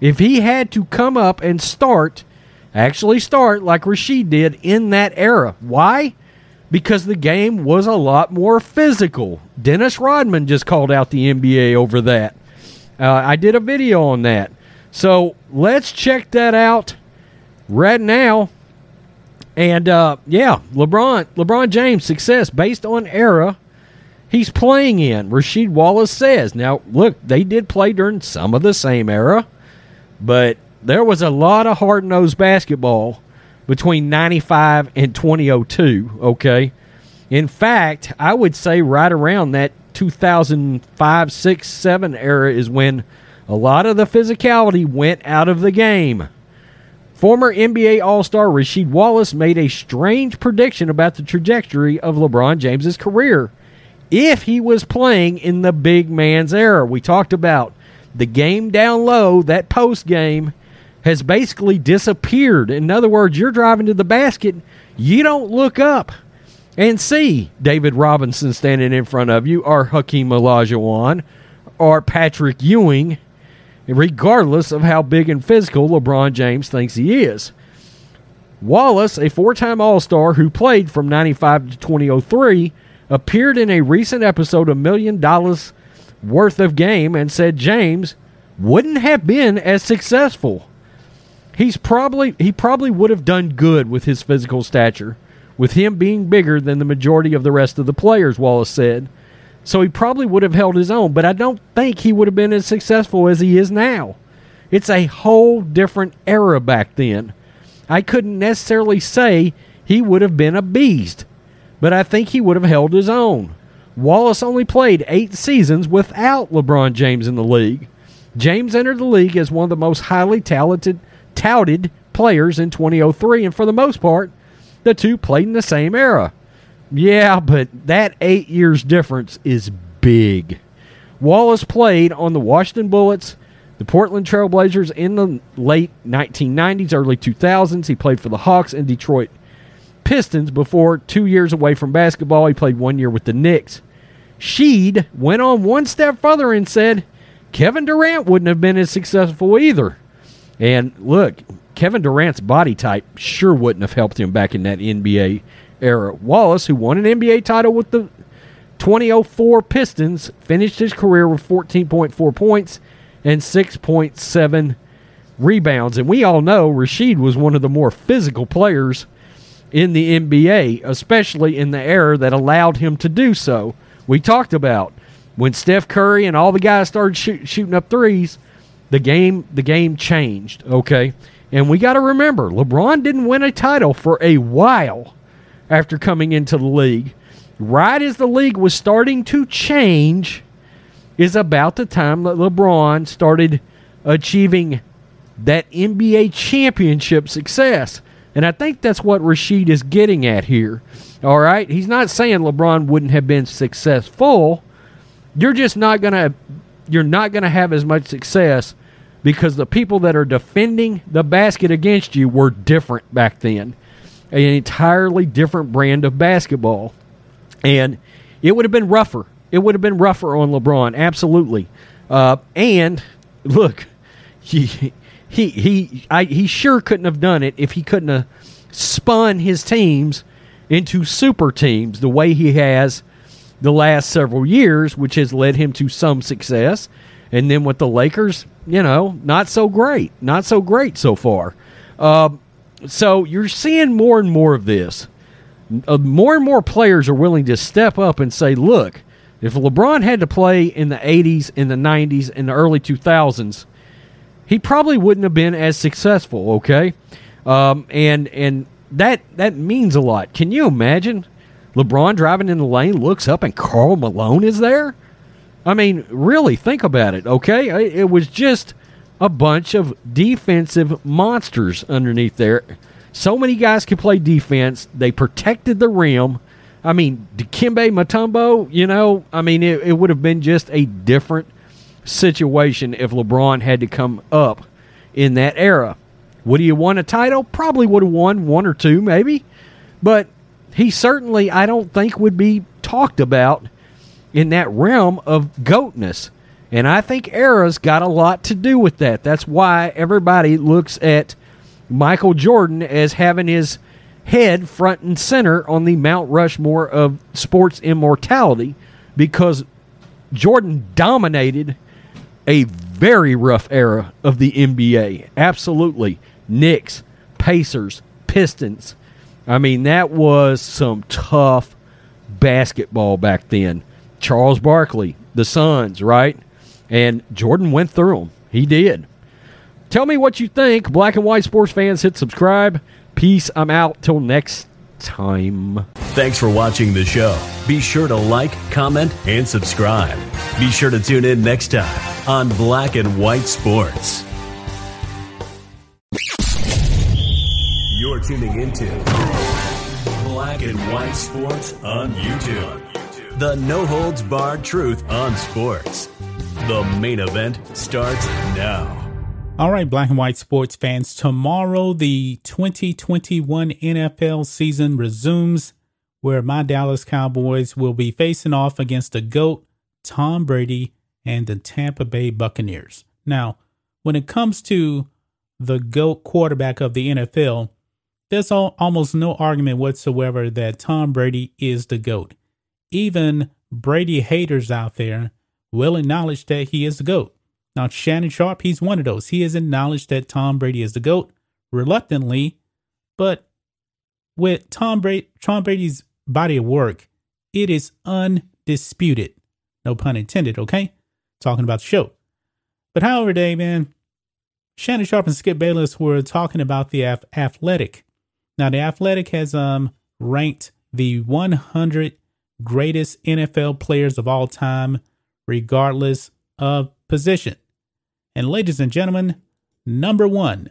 if he had to come up and start, actually start like Rasheed did in that era. Why? Because the game was a lot more physical. Dennis Rodman just called out the NBA over that. Uh, I did a video on that. So let's check that out right now. And uh, yeah, LeBron, LeBron James success based on era he's playing in. Rasheed Wallace says. Now, look, they did play during some of the same era, but there was a lot of hard nosed basketball between 95 and 2002, okay? In fact, I would say right around that 2005, 6, 7 era is when a lot of the physicality went out of the game. Former NBA All Star Rasheed Wallace made a strange prediction about the trajectory of LeBron James's career if he was playing in the big man's era. We talked about the game down low, that post game has basically disappeared. In other words, you're driving to the basket, you don't look up. and see David Robinson standing in front of you, or Hakeem Olajuwon, or Patrick Ewing, regardless of how big and physical LeBron James thinks he is. Wallace, a four time All Star who played from 95 to 2003, appeared in a recent episode of Million Dollars Worth of Game and said James wouldn't have been as successful. He's probably he probably would have done good with his physical stature, with him being bigger than the majority of the rest of the players, Wallace said. So he probably would have held his own, but I don't think he would have been as successful as he is now. It's a whole different era back then. I couldn't necessarily say he would have been a beast, but I think he would have held his own. Wallace only played eight seasons without LeBron James in the league. James entered the league as one of the most highly talented, touted players in 2003, and for the most part, the two played in the same era. Yeah, but that eight years difference is big. Wallace played on the Washington Bullets, the Portland Trailblazers in the late 1990s, early 2000s. He played for the Hawks and Detroit Pistons before two years away from basketball. He played one year with the Knicks. Sheed went on one step further and said Kevin Durant wouldn't have been as successful either. And look, Kevin Durant's body type sure wouldn't have helped him back in that NBA era. Wallace, who won an NBA title with the 2004 Pistons, finished his career with 14.4 points and 6.7 rebounds. And we all know Rasheed was one of the more physical players in the NBA, especially in the era that allowed him to do so. We talked about when Steph Curry and all the guys started shoot, shooting up threes, the game the game changed, okay? And we got to remember, LeBron didn't win a title for a while after coming into the league. Right as the league was starting to change, is about the time that LeBron started achieving that NBA championship success. And I think that's what Rasheed is getting at here. All right? He's not saying LeBron wouldn't have been successful. You're just not going to you're not going to have as much success because the people that are defending the basket against you were different back then. An entirely different brand of basketball. And it would have been rougher it would have been rougher on LeBron, absolutely. Uh, and look, <laughs> he he he I, he sure couldn't have done it if he couldn't have spun his teams into super teams the way he has the last several years, which has led him to some success. And then with the Lakers, you know, not so great, not so great so far. Uh, so you're seeing more and more of this. Uh, more and more players are willing to step up and say, "Look, if LeBron had to play in the 80s, in the 90s, in the early 2000s, he probably wouldn't have been as successful, okay? Um, and and that that means a lot. Can you imagine LeBron driving in the lane, looks up, and Karl Malone is there? I mean, really, think about it, okay? It was just a bunch of defensive monsters underneath there. So many guys could play defense. They protected the rim. I mean, Dikembe Mutombo, you know, I mean, it, it would have been just a different situation if LeBron had to come up in that era. Would he have won a title? Probably would have won one or two, maybe. But he certainly, I don't think, would be talked about in that realm of goatness. And I think era's got a lot to do with that. That's why everybody looks at Michael Jordan as having his head front and center on the Mount Rushmore of sports immortality because Jordan dominated a very rough era of the NBA. Absolutely. Knicks, Pacers, Pistons. I mean, that was some tough basketball back then. Charles Barkley, the Suns, right? And Jordan went through them. He did. Tell me what you think. Black and white sports fans, hit subscribe. Peace. I'm out. Till next time. Thanks for watching the show. Be sure to like, comment, and subscribe. Be sure to tune in next time on Black and White Sports. You're tuning into Black and White Sports on YouTube. The no holds barred truth on sports. The main event starts now. All right, black and white sports fans, tomorrow the 2021 NFL season resumes where my Dallas Cowboys will be facing off against the GOAT, Tom Brady, and the Tampa Bay Buccaneers. Now, when it comes to the GOAT quarterback of the NFL, there's all, almost no argument whatsoever that Tom Brady is the GOAT. Even Brady haters out there will acknowledge that he is the GOAT. Now, Shannon Sharpe, he's one of those. He has acknowledged that Tom Brady is the GOAT reluctantly, but with Tom, Tom Brady's body of work, it is undisputed. No pun intended, okay? Talking about the show. But however, day, man, Shannon Sharpe and Skip Bayless were talking about the athletic. Now, the athletic has um ranked the 100 greatest NFL players of all time, regardless of position. And ladies and gentlemen, number one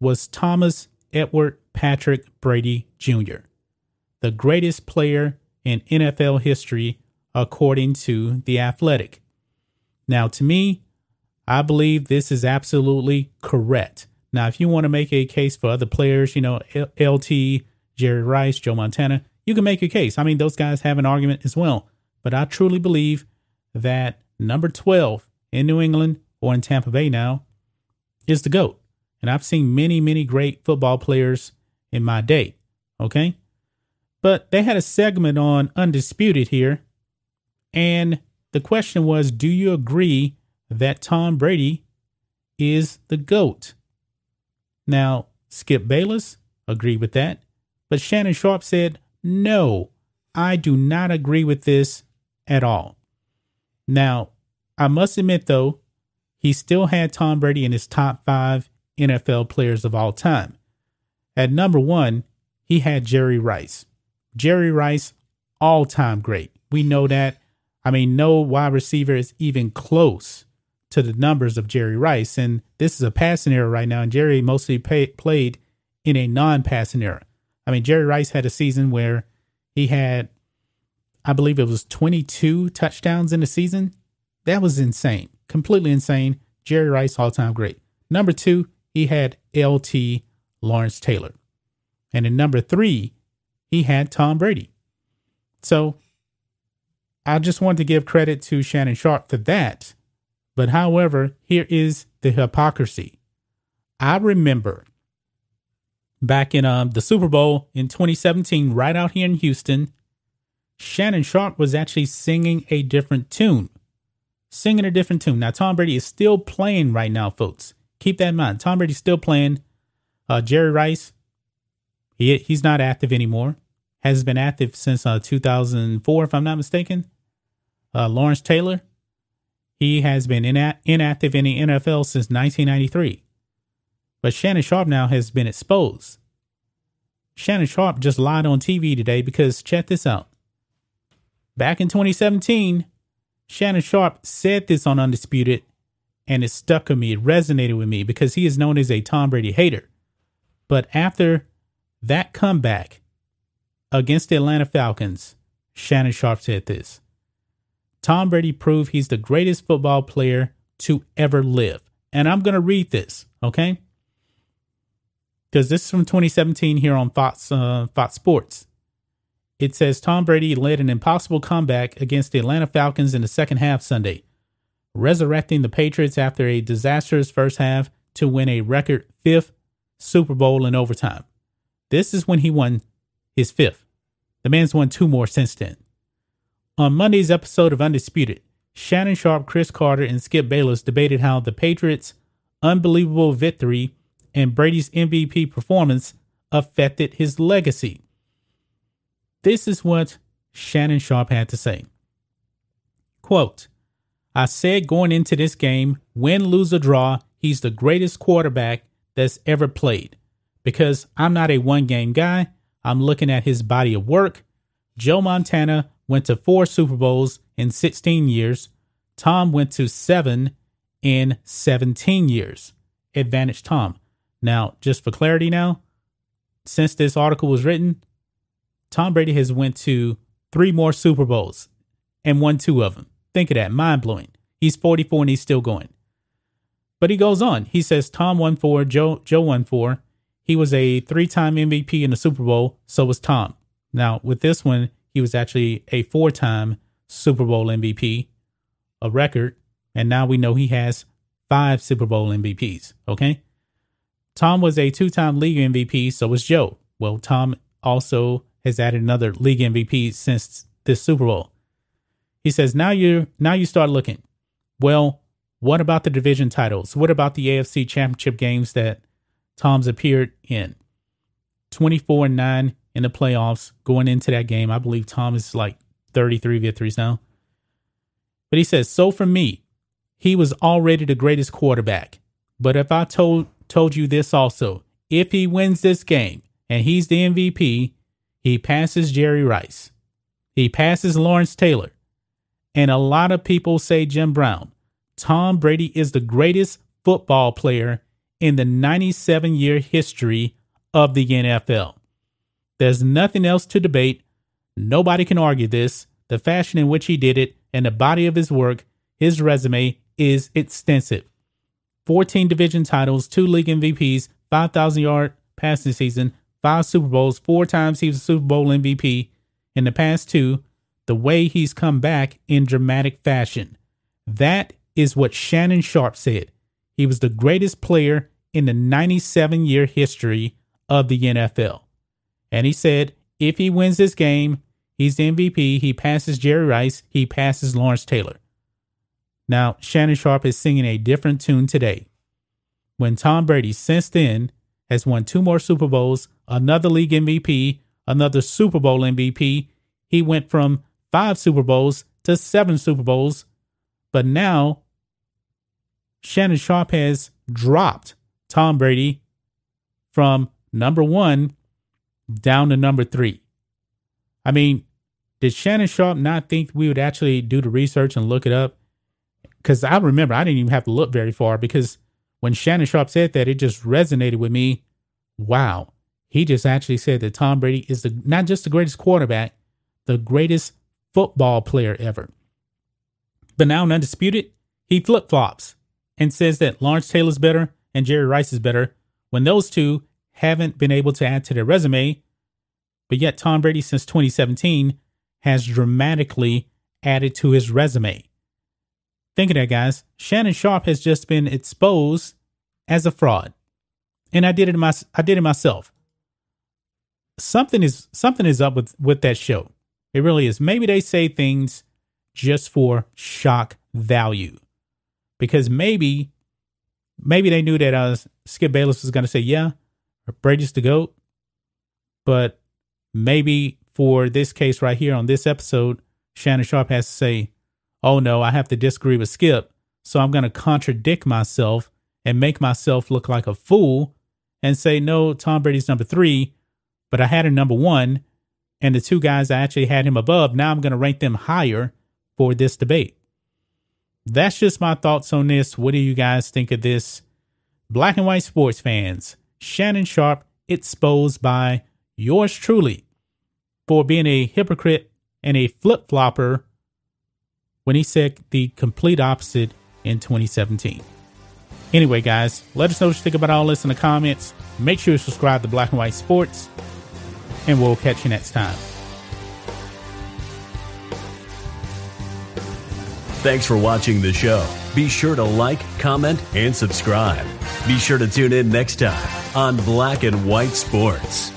was Thomas Edward Patrick Brady Jr., the greatest player in NFL history, according to The Athletic. Now, to me, I believe this is absolutely correct. Now, if you want to make a case for other players, you know, LT, Jerry Rice, Joe Montana, you can make a case. I mean, those guys have an argument as well. But I truly believe that number 12 in New England or in Tampa Bay now is the GOAT. And I've seen many, many great football players in my day. Okay. But they had a segment on Undisputed here. And the question was Do you agree that Tom Brady is the GOAT? Now, Skip Bayless agreed with that. But Shannon Sharpe said, No, I do not agree with this at all. Now, I must admit, though, he still had Tom Brady in his top five NFL players of all time. At number one, he had Jerry Rice. Jerry Rice, all time great. We know that. I mean, no wide receiver is even close to the numbers of Jerry Rice. And this is a passing era right now. And Jerry mostly pay, played in a non passing era. I mean, Jerry Rice had a season where he had, I believe it was 22 touchdowns in the season. That was insane, completely insane. Jerry Rice, all time great. Number two, he had LT Lawrence Taylor. And in number three, he had Tom Brady. So I just want to give credit to Shannon Sharpe for that. But however, here is the hypocrisy. I remember back in um, the Super Bowl in 2017, right out here in Houston, Shannon Sharpe was actually singing a different tune. Singing a different tune. Now, Tom Brady is still playing right now, folks. Keep that in mind. Tom Brady's still playing. Uh, Jerry Rice, he he's not active anymore. Has been active since uh, 2004, if I'm not mistaken. Uh, Lawrence Taylor, he has been ina- inactive in the NFL since 1993. But Shannon Sharpe now has been exposed. Shannon Sharpe just lied on TV today because check this out. Back in 2017, Shannon Sharpe said this on Undisputed and it stuck with me. It resonated with me because he is known as a Tom Brady hater. But after that comeback against the Atlanta Falcons, Shannon Sharpe said this Tom Brady proved he's the greatest football player to ever live. And I'm going to read this, okay? Because this is from 2017 here on Fox, uh, Fox Sports. It says Tom Brady led an impossible comeback against the Atlanta Falcons in the second half Sunday resurrecting the Patriots after a disastrous first half to win a record fifth Super Bowl in overtime. This is when he won his fifth. The man's won two more since then. On Monday's episode of Undisputed, Shannon Sharpe, Cris Carter, and Skip Bayless debated how the Patriots' unbelievable victory and Brady's MVP performance affected his legacy. This is what Shannon Sharpe had to say. Quote, I said going into this game, win, lose, or draw, he's the greatest quarterback that's ever played. Because I'm not a one game guy, I'm looking at his body of work. Joe Montana went to four Super Bowls in 16 years. Tom went to seven in 17 years. Advantage Tom. Now, just for clarity now, since this article was written, Tom Brady has went to three more Super Bowls and won two of them. Think of that. Mind blowing. He's 44 and he's still going. But he goes on. He says Tom won four, Joe Joe won four. He was a three-time MVP in the Super Bowl, so was Tom. Now, with this one, he was actually a four time Super Bowl MVP, a record. And now we know he has five Super Bowl MVPs. Okay. Tom was a two time league MVP, so was Joe. Well, Tom also has added another league MVP since this Super Bowl. He says, now you now you start looking. Well, what about the division titles? What about the AFC championship games that Tom's appeared in? 24 and 9 in the playoffs going into that game. I believe Tom is like 33 victories now. But he says, so for me, he was already the greatest quarterback. But if I told told you this also, if he wins this game and he's the MVP, he passes Jerry Rice. He passes Lawrence Taylor. And a lot of people say Jim Brown. Tom Brady is the greatest football player in the 97 year history of the NFL. There's nothing else to debate. Nobody can argue this. The fashion in which he did it and the body of his work, his resume is extensive. 14 division titles, two league MVPs, 5,000 yard passing season, five Super Bowls, four times he was a Super Bowl MVP. In the past two, the way he's come back in dramatic fashion. That is what Shannon Sharpe said. He was the greatest player in the 97 year history of the NFL. And he said, if he wins this game, he's the MVP. He passes Jerry Rice. He passes Lawrence Taylor. Now, Shannon Sharpe is singing a different tune today. When Tom Brady, since then, has won two more Super Bowls, another league MVP, another Super Bowl MVP, he went from five Super Bowls to seven Super Bowls. But now, Shannon Sharpe has dropped Tom Brady from number one down to number three. I mean, did Shannon Sharpe not think we would actually do the research and look it up? Because I remember I didn't even have to look very far because when Shannon Sharpe said that, it just resonated with me. Wow. He just actually said that Tom Brady is the not just the greatest quarterback, the greatest football player ever. But now in Undisputed, he flip flops and says that Lawrence Taylor's better and Jerry Rice is better when those two haven't been able to add to their resume. But yet, Tom Brady, since 2017, has dramatically added to his resume. Think of that, guys. Shannon Sharpe has just been exposed as a fraud. And I did it my, I did it myself. Something is something is up with, with that show. It really is. Maybe they say things just for shock value. Because maybe maybe they knew that uh, Skip Bayless was going to say, yeah, Brady's the GOAT. But maybe for this case right here on this episode, Shannon Sharpe has to say, oh no, I have to disagree with Skip. So I'm going to contradict myself and make myself look like a fool and say, no, Tom Brady's number three, but I had him number one. And the two guys I actually had him above, now I'm going to rank them higher for this debate. That's just my thoughts on this. What do you guys think of this? Black and white sports fans, Shannon Sharpe exposed by yours truly for being a hypocrite and a flip flopper when he said the complete opposite in 2017. Anyway, guys, let us know what you think about all this in the comments. Make sure you subscribe to Black and White Sports, and we'll catch you next time. Thanks for watching the show. Be sure to like, comment, and subscribe. Be sure to tune in next time on Black and White Sports.